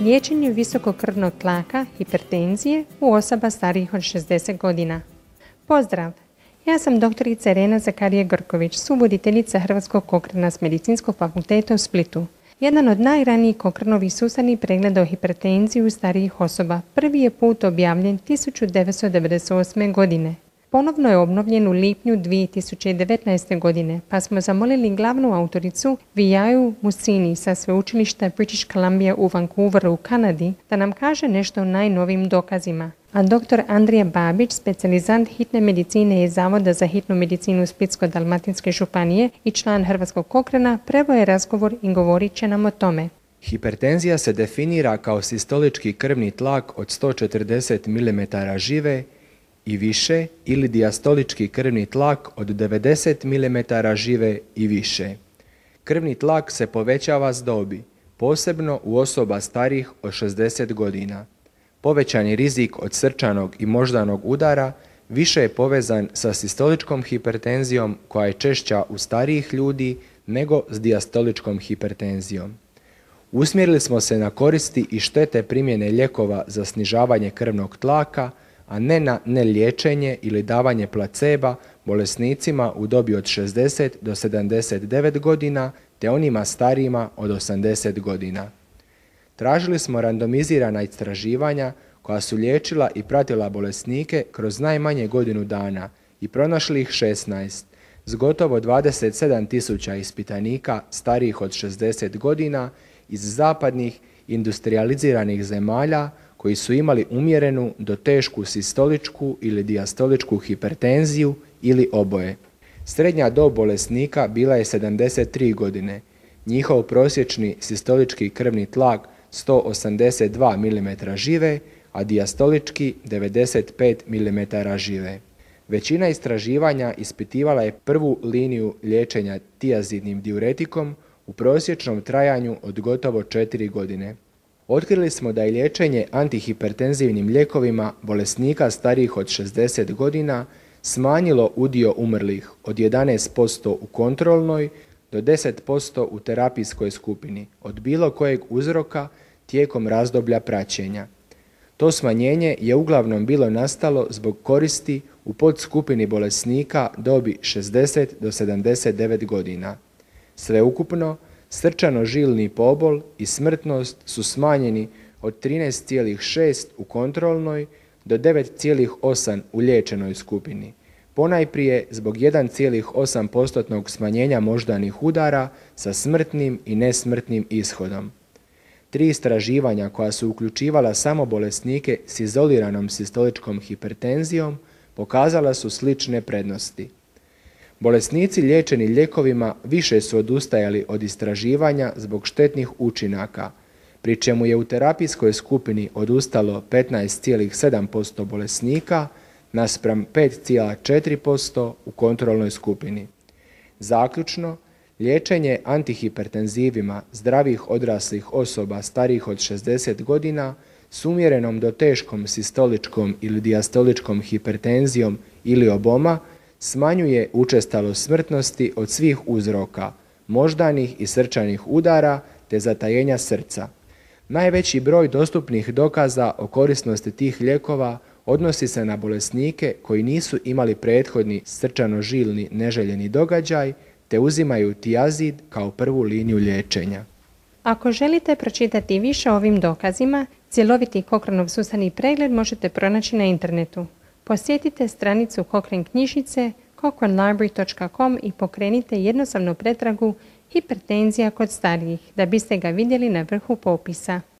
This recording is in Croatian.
liječenje visokog krvnog tlaka, hipertenzije u osoba starijih od 60 godina. Pozdrav! Ja sam doktorica Irena Zakarije Grković, subuditeljica Hrvatskog kokrena s Medicinskog fakulteta u Splitu. Jedan od najranijih kokrnovih sustavnih pregleda o hipertenziju starijih osoba prvi je put objavljen 1998. godine. Ponovno je obnovljen u lipnju 2019. godine, pa smo zamolili glavnu autoricu Vijaju Musini sa sveučilišta British Columbia u Vancouveru u Kanadi da nam kaže nešto o najnovim dokazima. A dr. Andrija Babić, specijalizant hitne medicine iz Zavoda za hitnu medicinu Splitsko-Dalmatinske županije i član Hrvatskog kokrena, prevo je razgovor i govorit će nam o tome. Hipertenzija se definira kao sistolički krvni tlak od 140 mm žive i više ili dijastolički krvni tlak od 90 mm žive i više. Krvni tlak se povećava s dobi, posebno u osoba starih od 60 godina. Povećani rizik od srčanog i moždanog udara više je povezan sa sistoličkom hipertenzijom koja je češća u starijih ljudi nego s dijastoličkom hipertenzijom. Usmjerili smo se na koristi i štete primjene lijekova za snižavanje krvnog tlaka, a ne na neliječenje ili davanje placeba bolesnicima u dobi od 60 do 79 godina te onima starijima od 80 godina. Tražili smo randomizirana istraživanja koja su liječila i pratila bolesnike kroz najmanje godinu dana i pronašli ih 16 s gotovo 27 tisuća ispitanika starijih od 60 godina iz zapadnih industrializiranih zemalja koji su imali umjerenu do tešku sistoličku ili dijastoličku hipertenziju ili oboje. Srednja dob bolesnika bila je 73 godine. Njihov prosječni sistolički krvni tlak 182 mm žive, a dijastolički 95 mm žive. Većina istraživanja ispitivala je prvu liniju liječenja tijazidnim diuretikom u prosječnom trajanju od gotovo 4 godine. Otkrili smo da je liječenje antihipertenzivnim lijekovima bolesnika starijih od 60 godina smanjilo udio umrlih od 11% u kontrolnoj do 10% u terapijskoj skupini od bilo kojeg uzroka tijekom razdoblja praćenja. To smanjenje je uglavnom bilo nastalo zbog koristi u podskupini bolesnika dobi 60 do 79 godina. Sveukupno, srčano-žilni pobol i smrtnost su smanjeni od 13,6 u kontrolnoj do 9,8 u liječenoj skupini. Ponajprije zbog 1,8% smanjenja moždanih udara sa smrtnim i nesmrtnim ishodom. Tri istraživanja koja su uključivala samo bolesnike s izoliranom sistoličkom hipertenzijom pokazala su slične prednosti. Bolesnici liječeni lijekovima više su odustajali od istraživanja zbog štetnih učinaka, pri čemu je u terapijskoj skupini odustalo 15,7% bolesnika naspram 5,4% u kontrolnoj skupini. Zaključno, liječenje antihipertenzivima zdravih odraslih osoba starijih od 60 godina s umjerenom do teškom sistoličkom ili dijastoličkom hipertenzijom ili oboma smanjuje učestalo smrtnosti od svih uzroka, moždanih i srčanih udara te zatajenja srca. Najveći broj dostupnih dokaza o korisnosti tih lijekova odnosi se na bolesnike koji nisu imali prethodni srčano-žilni neželjeni događaj te uzimaju tijazid kao prvu liniju liječenja. Ako želite pročitati više o ovim dokazima, cjeloviti Kokranov sustavni pregled možete pronaći na internetu. Posjetite stranicu Cochrane knjižnice cochranelibrary.com i pokrenite jednostavnu pretragu hipertenzija kod starijih da biste ga vidjeli na vrhu popisa.